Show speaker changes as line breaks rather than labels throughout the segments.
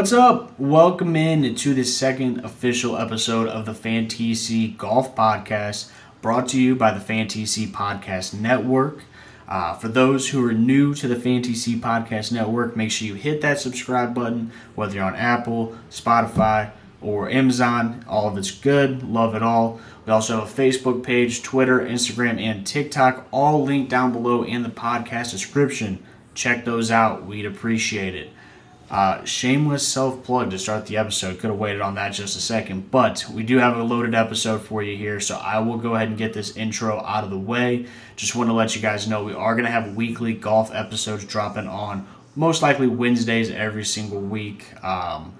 What's up? Welcome in to the second official episode of the FanTC Golf Podcast, brought to you by the FanTC Podcast Network. Uh, for those who are new to the FanTC Podcast Network, make sure you hit that subscribe button, whether you're on Apple, Spotify, or Amazon. All of it's good. Love it all. We also have a Facebook page, Twitter, Instagram, and TikTok, all linked down below in the podcast description. Check those out. We'd appreciate it. Uh, shameless self plug to start the episode. Could have waited on that just a second, but we do have a loaded episode for you here, so I will go ahead and get this intro out of the way. Just want to let you guys know we are going to have weekly golf episodes dropping on most likely Wednesdays every single week. Um,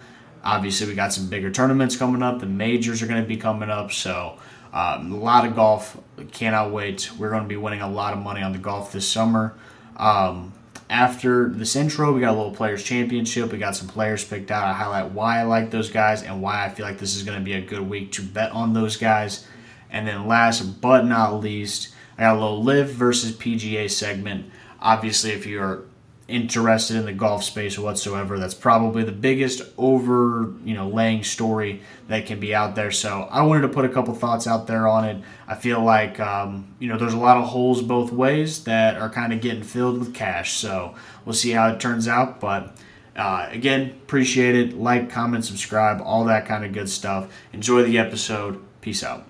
obviously, we got some bigger tournaments coming up. The majors are going to be coming up, so um, a lot of golf. Cannot wait. We're going to be winning a lot of money on the golf this summer. Um, after this intro, we got a little players championship. We got some players picked out. I highlight why I like those guys and why I feel like this is going to be a good week to bet on those guys. And then last but not least, I got a little LIV versus PGA segment. Obviously, if you're interested in the golf space whatsoever. That's probably the biggest over, you know, laying story that can be out there. So I wanted to put a couple thoughts out there on it. I feel like, um, you know, there's a lot of holes both ways that are kind of getting filled with cash. So we'll see how it turns out. But uh, again, appreciate it. Like, comment, subscribe, all that kind of good stuff. Enjoy the episode. Peace out.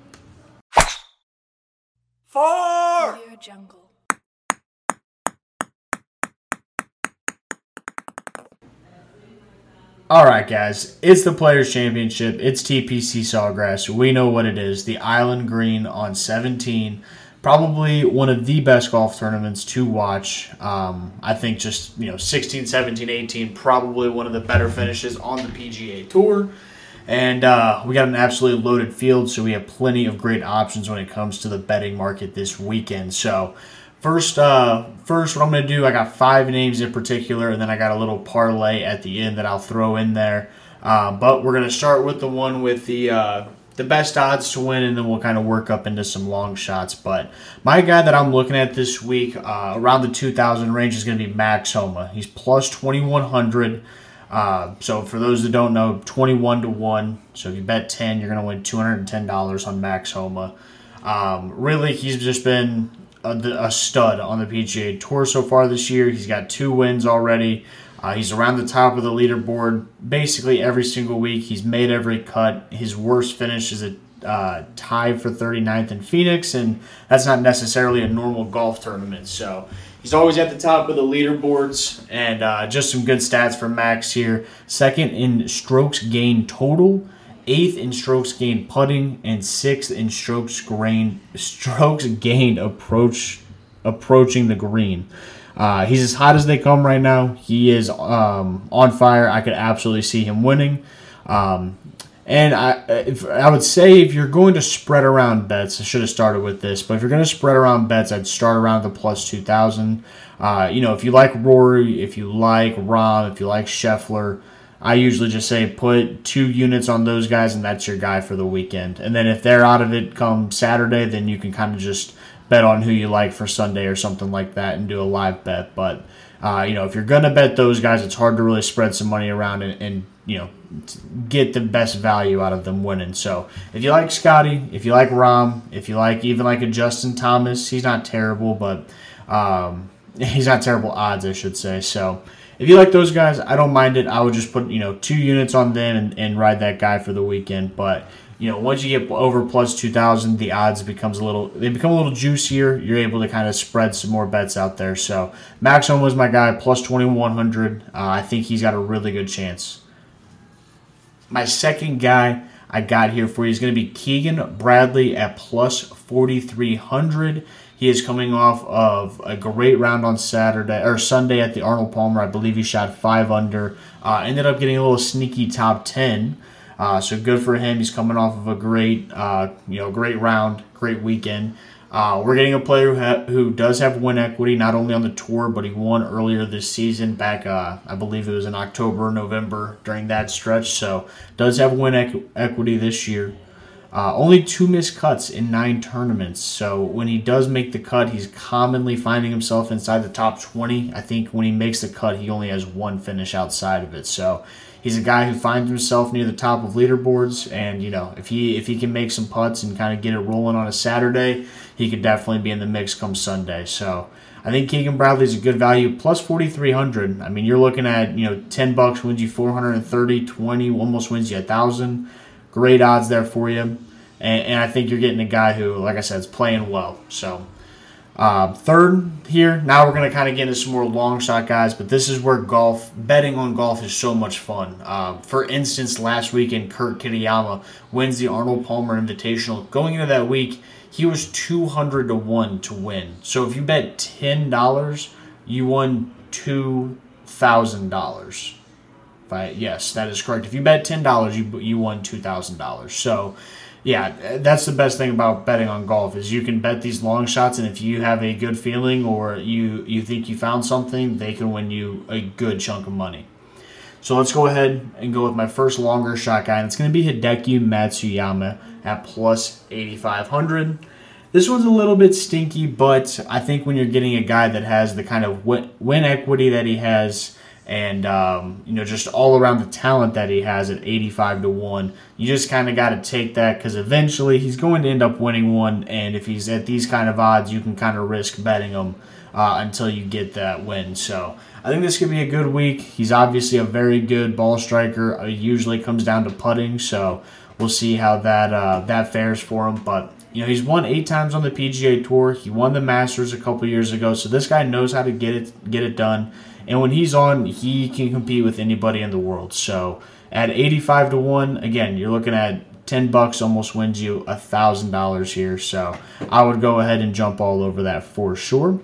Four.
All right, guys, it's the Players Championship. It's TPC Sawgrass. We know what it is. The Island Green on 17. Probably one of the best golf tournaments to watch. Um, I think just, you know, 16, 17, 18, probably one of the better finishes on the PGA Tour. And uh, we got an absolutely loaded field, so we have plenty of great options when it comes to the betting market this weekend. So, First, uh, first, what I'm going to do, I got five names in particular, and then I got a little parlay at the end that I'll throw in there. Uh, but we're going to start with the one with the uh, the best odds to win, and then we'll kind of work up into some long shots. But my guy that I'm looking at this week, uh, around the 2,000 range, is going to be Max Homa. He's plus 2,100. Uh, so for those that don't know, 21 to 1. So if you bet 10, you're going to win $210 on Max Homa. Um, really, he's just been a, a, stud on the PGA Tour so far this year. He's got two wins already. Uh, he's around the top of the leaderboard basically every single week. He's made every cut. His worst finish is a uh, tie for 39th in Phoenix, and that's not necessarily a normal golf tournament. So he's always at the top of the leaderboards, and uh, just some good stats for Max here. Second in strokes gained total eighth in strokes gained putting, and sixth in strokes gained strokes gained approach approaching the green. Uh, he's as hot as they come right now. He is um, on fire. I could absolutely see him winning. Um, and I, if, I would say if you're going to spread around bets, I should have started with this, but if you're going to spread around bets, I'd start around the plus 2,000. Uh, you know, if you like Rory, if you like Rahm, if you like Scheffler, I usually just say put two units on those guys, and that's your guy for the weekend. And then if they're out of it come Saturday, then you can kind of just bet on who you like for Sunday or something like that and do a live bet. But uh, you know, if you're gonna bet those guys, it's hard to really spread some money around and, and you know get the best value out of them winning. So if you like Scotty, if you like Rahm, if you like even like a Justin Thomas, he's not terrible, but um, he's not terrible odds, I should say. So if you like those guys, I don't mind it. I would just put you know two units on them and, and ride that guy for the weekend. But you know once you get over plus two thousand, the odds becomes a little they become a little juicier. You're able to kind of spread some more bets out there. So Max Homa was my guy plus twenty one hundred. Uh, I think he's got a really good chance. My second guy I got here for you is going to be Keegan Bradley at plus forty three hundred. He is coming off of a great round on Saturday or Sunday at the Arnold Palmer. I believe he shot five under. Uh, ended up getting a little sneaky top ten. Uh, so good for him. He's coming off of a great, uh, you know, great round, great weekend. Uh, we're getting a player who, ha- who does have win equity, not only on the tour, but he won earlier this season. Back, uh, I believe it was in October, November during that stretch. So does have win equ- equity this year. Uh, only two missed cuts in nine tournaments. So when he does make the cut, he's commonly finding himself inside the top 20. I think when he makes the cut, he only has one finish outside of it. So he's a guy who finds himself near the top of leaderboards. And you know, if he if he can make some putts and kind of get it rolling on a Saturday, he could definitely be in the mix come Sunday. So. I think Keegan Bradley's a good value, plus 4,300. I mean, you're looking at, you know, 10 bucks wins you 430, 20 almost wins you a 1,000 great odds there for you. And, and, I think you're getting a guy who, like I said, is playing well. So, uh, third here, now we're going to kind of get into some more long shot guys, but this is where golf, betting on golf is so much fun. Uh, for instance, last weekend, Kurt Kitayama wins the Arnold Palmer Invitational. Going into that week, he was 200 to 1 to win. So if you bet $10, you won $2,000. But yes, that is correct. If you bet ten dollars, you you won two thousand dollars. So, yeah, that's the best thing about betting on golf is you can bet these long shots, and if you have a good feeling or you you think you found something, they can win you a good chunk of money. So let's go ahead and go with my first longer shot guy, and it's going to be Hideki Matsuyama at plus eighty five hundred. This one's a little bit stinky, but I think when you're getting a guy that has the kind of win equity that he has and um, you know just all around the talent that he has at 85 to 1 you just kind of got to take that because eventually he's going to end up winning one. And if he's at these kind of odds you can kind of risk betting him uh, until you get that win. So i think this could be a good week. He's obviously a very good ball striker. It usually comes down to putting so we'll see how that uh, that fares for him. But you know he's won eight times on the pga tour. He won the masters a couple years ago. So this guy knows how to get it get it done and when he's on, he can compete with anybody in the world. So at 85 to 1, again, you're looking at 10 bucks almost wins you a $1,000 here. So I would go ahead and jump all over that for sure.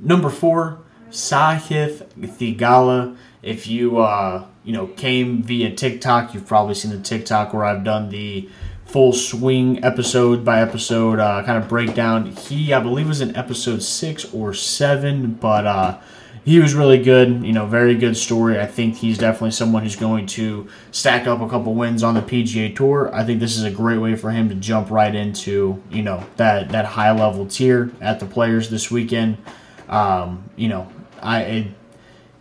Number four, Sahith Theegala. If you uh, you know came via TikTok, you've probably seen the TikTok where I've done the full swing episode by episode uh, kind of breakdown. He, I believe, was in episode six or seven, but uh, he was really good. You know, very good story. I think he's definitely someone who's going to stack up a couple wins on the PGA Tour. I think this is a great way for him to jump right into you know that that high level tier at the Players this weekend. Um, you know, I. It,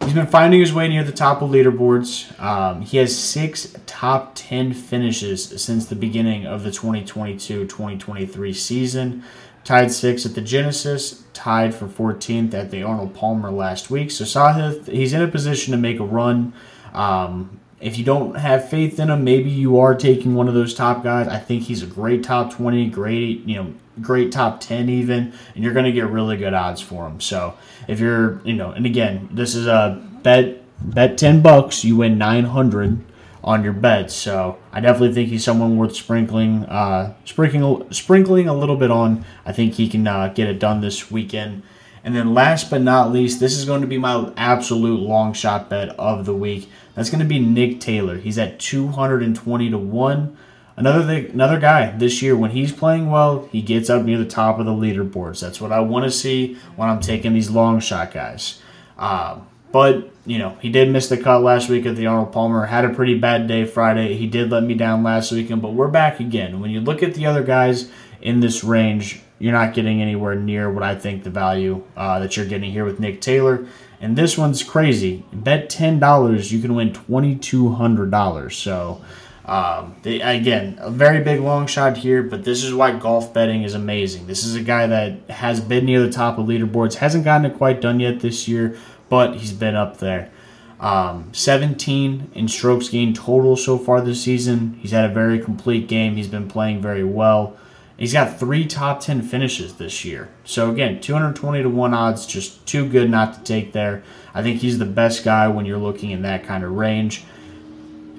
He's been finding his way near the top of leaderboards. Um, he has six top 10 finishes since the beginning of the 2022 2023 season. Tied six at the Genesis, tied for 14th at the Arnold Palmer last week. So Sahith, he's in a position to make a run. Um, if you don't have faith in him, maybe you are taking one of those top guys. I think he's a great top 20, great, you know, great top 10 even, and you're going to get really good odds for him. So if you're, you know, and again, this is a bet, bet 10 bucks, you win 900 on your bet. So I definitely think he's someone worth sprinkling, uh, sprinkling, sprinkling a little bit on. I think he can uh, get it done this weekend. And then last but not least, this is going to be my absolute long shot bet of the week. That's going to be Nick Taylor. He's at 220 to 1. Another thing, another guy this year when he's playing well, he gets up near the top of the leaderboards. That's what I want to see when I'm taking these long shot guys. Um, but you know, he did miss the cut last week at the Arnold Palmer. Had a pretty bad day Friday. He did let me down last weekend, but we're back again. When you look at the other guys in this range, you're not getting anywhere near what I think the value uh, that you're getting here with Nick Taylor. And this one's crazy. Bet ten dollars, you can win twenty two hundred dollars. So. Um, they, again, a very big long shot here, but this is why golf betting is amazing. This is a guy that has been near the top of leaderboards, hasn't gotten it quite done yet this year, but he's been up there. Um, 17 in strokes gained total so far this season. He's had a very complete game. He's been playing very well. He's got three top 10 finishes this year. So, again, 220 to 1 odds, just too good not to take there. I think he's the best guy when you're looking in that kind of range.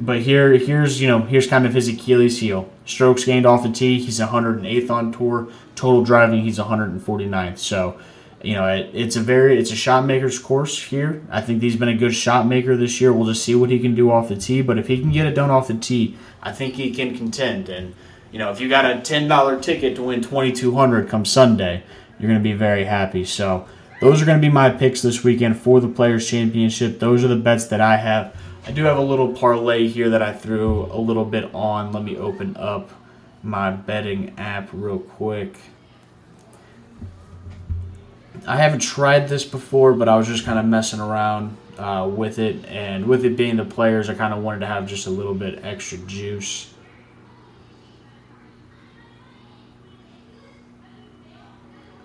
But here, here's you know, here's kind of his Achilles heel. Strokes gained off the tee, he's 108th on tour. Total driving, he's 149th. So you know, it, it's a very it's a shot maker's course here. I think he's been a good shot maker this year. We'll just see what he can do off the tee. But if he can get it done off the tee, I think he can contend. And you know, if you got a ten dollar ticket to win twenty two hundred come Sunday, you're going to be very happy. So those are going to be my picks this weekend for the Players Championship. Those are the bets that I have. I do have a little parlay here that I threw a little bit on. Let me open up my betting app real quick. I haven't tried this before, but I was just kind of messing around uh, with it, and with it being the players, I kind of wanted to have just a little bit extra juice.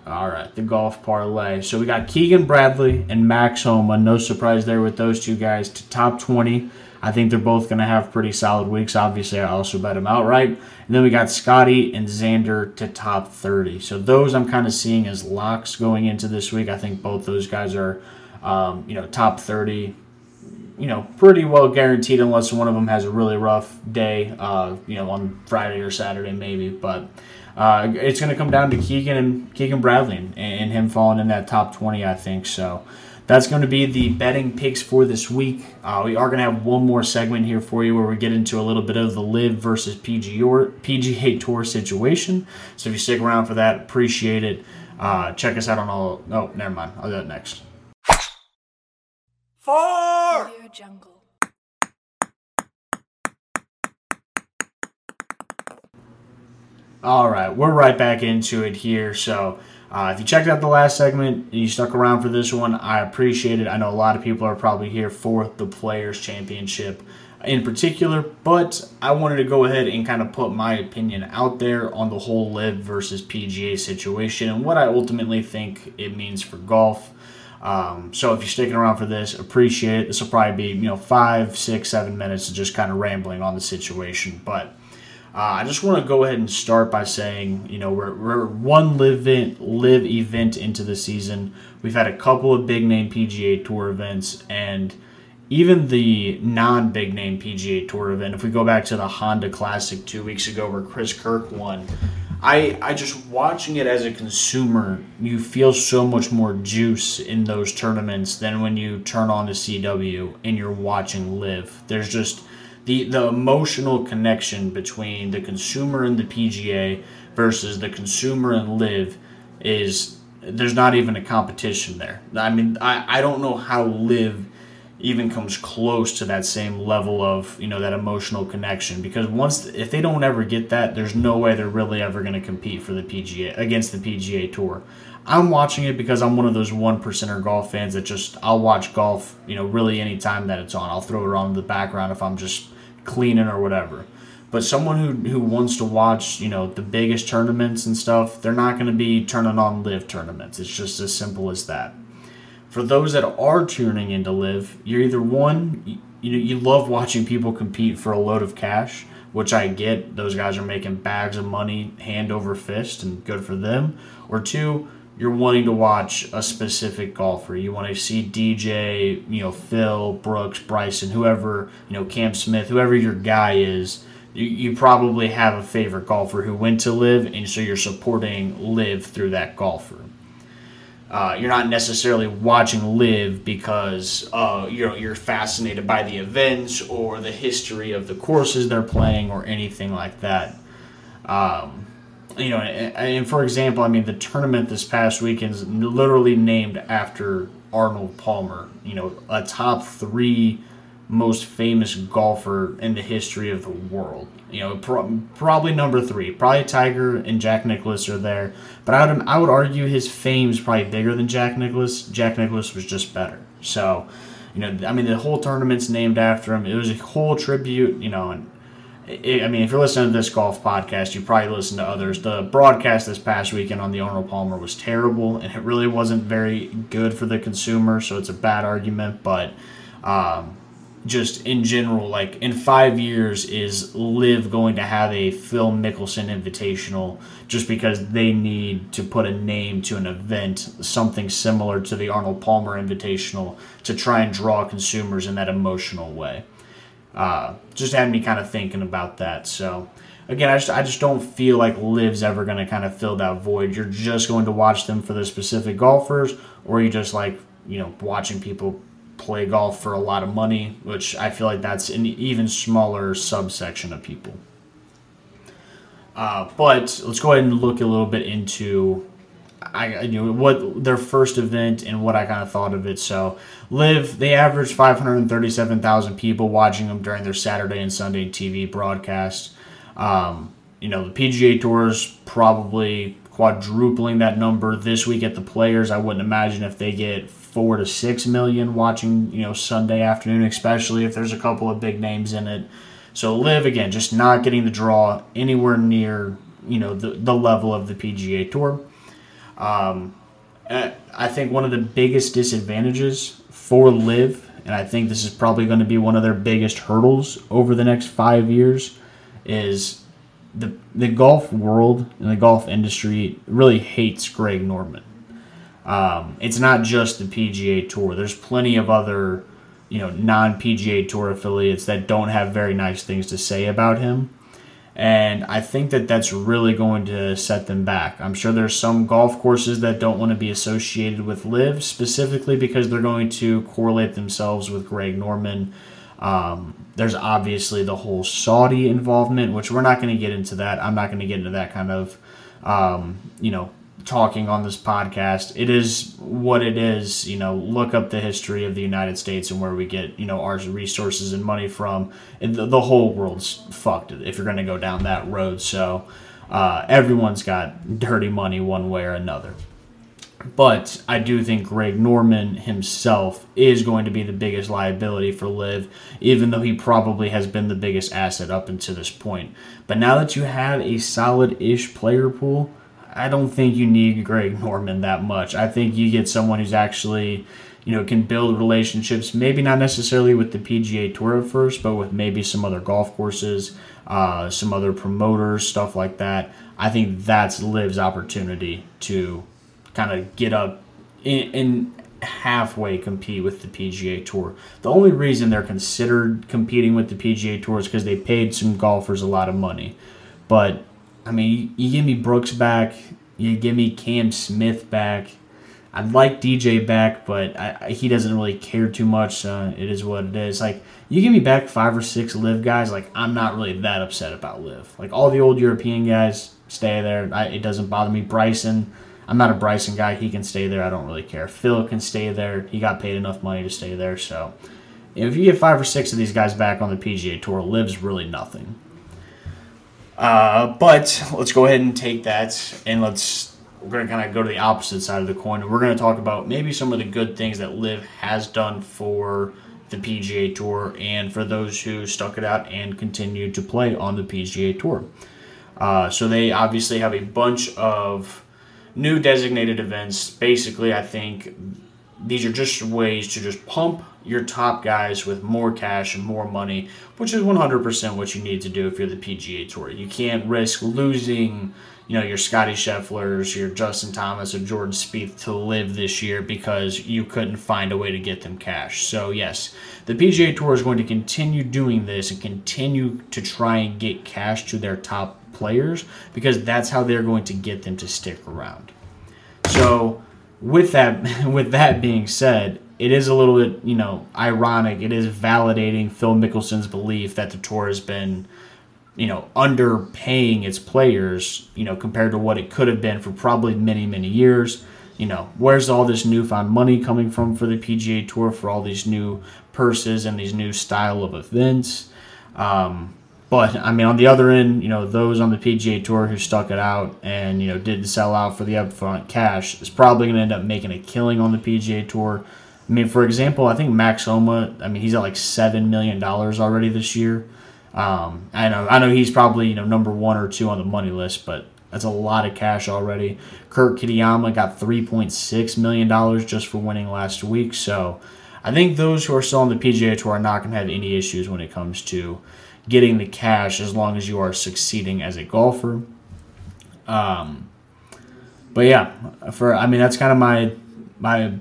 All right, the golf parlay. So we got Keegan Bradley and Max Homa. No surprise there with those two guys to top 20. I think they're both going to have pretty solid weeks. Obviously, I also bet them outright. And then we got Scotty and Xander to top 30. So those I'm kind of seeing as locks going into this week. I think both those guys are, um, you know, top 30. You know, pretty well guaranteed unless one of them has a really rough day, uh, you know, on Friday or Saturday maybe. But uh, it's going to come down to Keegan and Keegan Bradley and, and him falling in that top 20, I think. So that's going to be the betting picks for this week. Uh, we are going to have one more segment here for you where we get into a little bit of the LIV versus PGA, PGA Tour situation. So if you stick around for that, appreciate it. Uh, check us out on all. Oh, never mind. I'll do that next. Four. All right, we're right back into it here. So, uh, if you checked out the last segment and you stuck around for this one, I appreciate it. I know a lot of people are probably here for the Players' Championship in particular, but I wanted to go ahead and kind of put my opinion out there on the whole LIV versus PGA situation and what I ultimately think it means for golf. Um, so if you're sticking around for this, appreciate it. This will probably be you know five, six, seven minutes of just kind of rambling on the situation, but. Uh, I just want to go ahead and start by saying, you know, we're, we're one live event, LIV event into the season. We've had a couple of big name PGA Tour events, and even the non big name PGA Tour event. If we go back to the Honda Classic two weeks ago, where Chris Kirk won, I I just watching it as a consumer, you feel so much more juice in those tournaments than when you turn on the CW and you're watching LIV. There's just the the emotional connection between the consumer and the PGA versus the consumer and LIV is there's not even a competition there. I mean, I, I don't know how LIV even comes close to that same level of you know that emotional connection because once if they don't ever get that there's no way they're really ever going to compete for the PGA against the PGA tour I'm watching it because I'm one of those one percenter golf fans that just I'll watch golf you know really anytime that it's on I'll throw it on in the background if I'm just cleaning or whatever. But someone who, who wants to watch, you know, the biggest tournaments and stuff, they're not going to be turning on LIV tournaments. It's just as simple as that. For those that are tuning into LIV, you're either one, you know, you love watching people compete for a load of cash, which I get. Those guys are making bags of money hand over fist, and good for them. Or two, you're wanting to watch a specific golfer. You want to see DJ, you know, Phil, Brooks, Bryson, whoever, you know, Cam Smith, whoever your guy is. You, you probably have a favorite golfer who went to LIV, and so you're supporting LIV through that golfer. Uh, you're not necessarily watching LIV because uh, you're you're fascinated by the events or the history of the courses they're playing or anything like that. Um, you know, and, for example, I mean, the tournament this past weekend is literally named after Arnold Palmer. You know, a top three most famous golfer in the history of the world. You know, pro- probably number three. Probably Tiger and Jack Nicklaus are there, but I would I would argue his fame's probably bigger than Jack Nicklaus. Jack Nicklaus was just better. So, you know, I mean, the whole tournament's named after him. It was a whole tribute. You know, and I mean, if you're listening to this golf podcast, you probably listen to others. The broadcast this past weekend on the Arnold Palmer was terrible, and it really wasn't very good for the consumer. So it's a bad argument, but um, just in general, like in five years, is LIV going to have a Phil Mickelson Invitational just because they need to put a name to an event, something similar to the Arnold Palmer Invitational, to try and draw consumers in that emotional way uh, just had me kind of thinking about that. So again, I just I just don't feel like LIV's ever going to kind of fill that void. You're just going to watch them for the specific golfers, or you just like you know watching people play golf for a lot of money, which I feel like that's an even smaller subsection of people. Uh, but let's go ahead and look a little bit into I you know what their first event and what I kind of thought of it. So, LIV they averaged 537,000 people watching them during their Saturday and Sunday TV broadcast. Um, you know, the PGA Tour's probably quadrupling that number this week at the Players. I wouldn't imagine if they get four to six million watching, you know, Sunday afternoon, especially if there's a couple of big names in it. So LIV again, just not getting the draw anywhere near, you know, the, the level of the PGA Tour. Um, I think one of the biggest disadvantages for LIV, and I think this is probably going to be one of their biggest hurdles over the next five years, is the the golf world and the golf industry really hates Greg Norman. Um, it's not just the PGA Tour. There's plenty of other, you know, non PGA Tour affiliates that don't have very nice things to say about him. And I think that that's really going to set them back. I'm sure there's some golf courses that don't want to be associated with LIV specifically because they're going to correlate themselves with Greg Norman. Um, there's obviously the whole Saudi involvement, which we're not going to get into that. I'm not going to get into that kind of, um, you know, talking on this podcast. It is what it is. You know, look up the history of the United States and where we get you know our resources and money from. The, the, whole world's fucked if you're going to go down that road. So uh, everyone's got dirty money one way or another. But I do think Greg Norman himself is going to be the biggest liability for LIV, even though he probably has been the biggest asset up until this point. But now that you have a solid ish player pool, I don't think you need Greg Norman that much. I think you get someone who's actually, you know, can build relationships, maybe not necessarily with the PGA Tour at first, but with maybe some other golf courses, uh, some other promoters, stuff like that. I think that's LIV's opportunity to kind of get up in, in halfway compete with the PGA Tour. The only reason they're considered competing with the PGA Tour is because they paid some golfers a lot of money. But I mean, you, give me Brooks back, you give me Cam Smith back. I'd like DJ back, but I, I, he doesn't really care too much. Uh, it is what it is. Like you give me back five or six LIV guys, like I'm not really that upset about LIV. Like all the old European guys stay there. I, it doesn't bother me. Bryson, I'm not a Bryson guy. He can stay there. I don't really care. Phil can stay there. He got paid enough money to stay there. So if you get five or six of these guys back on the PGA Tour, LIV's really nothing. Uh, but let's go ahead and take that and let's we're going to kind of go to the opposite side of the coin. We're going to talk about maybe some of the good things that LIV has done for the PGA Tour and for those who stuck it out and continue to play on the PGA Tour. Uh, so they obviously have a bunch of new designated events. Basically, I think these are just ways to just pump your top guys with more cash and more money, which is 100% what you need to do if you're the PGA Tour. You can't risk losing, you know, your Scotty Schefflers, your Justin Thomas, or Jordan Spieth to LIV this year because you couldn't find a way to get them cash. So yes, the PGA Tour is going to continue doing this and continue to try and get cash to their top players because that's how they're going to get them to stick around. So with that with that being said, it is a little bit, you know, ironic. It is validating Phil Mickelson's belief that the tour has been, you know, underpaying its players, you know, compared to what it could have been for probably many, many years. You know, where's all this newfound money coming from for the PGA Tour for all these new purses and these new style of events? Um, but I mean, on the other end, you know, those on the PGA Tour who stuck it out and you know didn't sell out for the upfront cash is probably going to end up making a killing on the PGA Tour. I mean, for example, I think Max Homa. I mean, he's at like seven million dollars already this year. Um, I know, I know he's probably you know number one or two on the money list, but that's a lot of cash already. Kurt Kitayama got three point six million dollars just for winning last week. So, I think those who are still on the PGA Tour are not going to have any issues when it comes to getting the cash as long as you are succeeding as a golfer. Um, but yeah, for I mean that's kind of my my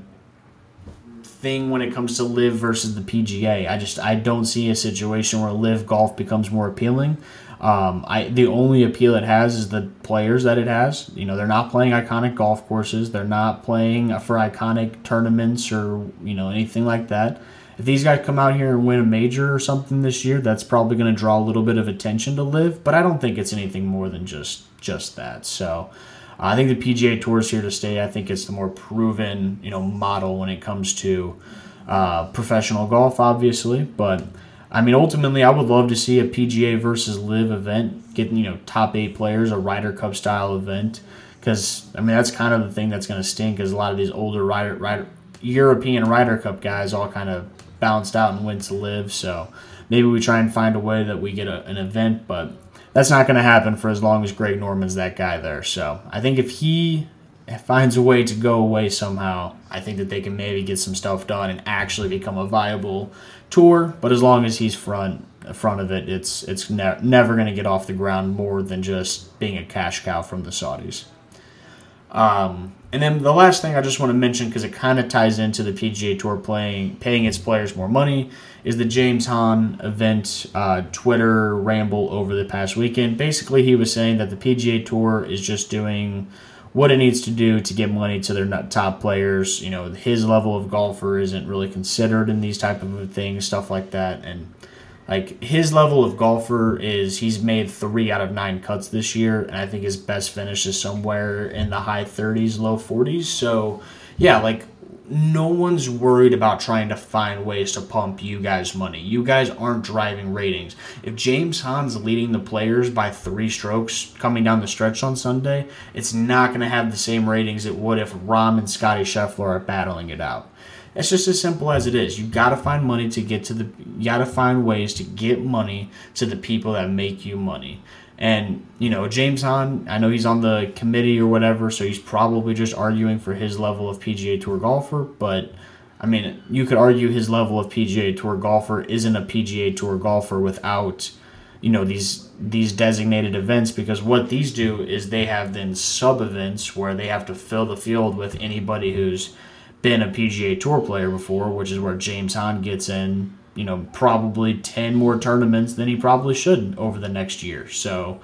thing when it comes to LIV versus the PGA. I just I don't see a situation where LIV golf becomes more appealing. Um, I the only appeal it has is the players that it has. You know, they're not playing iconic golf courses. They're not playing for iconic tournaments or you know anything like that if these guys come out here and win a major or something this year, that's probably going to draw a little bit of attention to LIV. But I don't think it's anything more than just just that. So I think the PGA Tour is here to stay. I think it's the more proven, you know, model when it comes to uh, professional golf, obviously. But I mean, ultimately, I would love to see a PGA versus LIV event, getting you know top eight players, a Ryder Cup style event, because I mean that's kind of the thing that's going to stink, is a lot of these older Ryder, Ryder European Ryder Cup guys all kind of bounced out and went to LIV, So maybe we try and find a way that we get a, an event, but that's not going to happen for as long as Greg Norman's that guy there. So I think if he finds a way to go away somehow, I think that they can maybe get some stuff done and actually become a viable tour. But as long as he's front front of it, it's it's ne- never going to get off the ground more than just being a cash cow from the Saudis. Um, and then the last thing I just want to mention because it kind of ties into the PGA Tour playing paying its players more money is the James Hahn event uh, Twitter ramble over the past weekend. Basically, he was saying that the PGA Tour is just doing what it needs to do to get money to their top players. You know, his level of golfer isn't really considered in these type of things, stuff like that, and like his level of golfer is he's made three out of nine cuts this year, and I think his best finish is somewhere in the high 30s, low 40s. So, yeah, like no one's worried about trying to find ways to pump you guys money. You guys aren't driving ratings. If James Hahn's leading the players by three strokes coming down the stretch on Sunday, it's not going to have the same ratings it would if Rahm and Scotty Scheffler are battling it out. It's just as simple as it is. You got to find money to get to the. You got to find ways to get money to the people that make you money. And you know, James Hahn, I know he's on the committee or whatever, so he's probably just arguing for his level of PGA Tour golfer. But I mean, you could argue his level of PGA Tour golfer isn't a PGA Tour golfer without you know these these designated events because what these do is they have then sub events where they have to fill the field with anybody who's been a PGA Tour player before, which is where James Hahn gets in, you know, probably 10 more tournaments than he probably should over the next year. So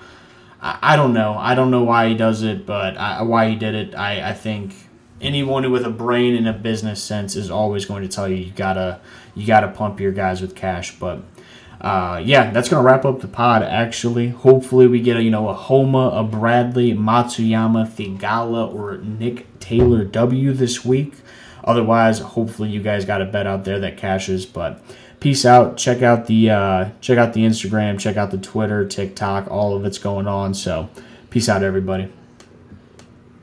I, I don't know. I don't know why he does it, but I, why he did it, I, I think anyone with a brain and a business sense is always going to tell you you gotta you gotta pump your guys with cash. But uh, yeah, that's gonna wrap up the pod. Actually, hopefully we get a you know a Homa, a Bradley, Matsuyama, Theegala, or Nick Taylor W this week. Otherwise, hopefully you guys got a bet out there that cashes. But peace out. Check out the uh, check out the Instagram. Check out the Twitter, TikTok. All of it's going on. So peace out, everybody.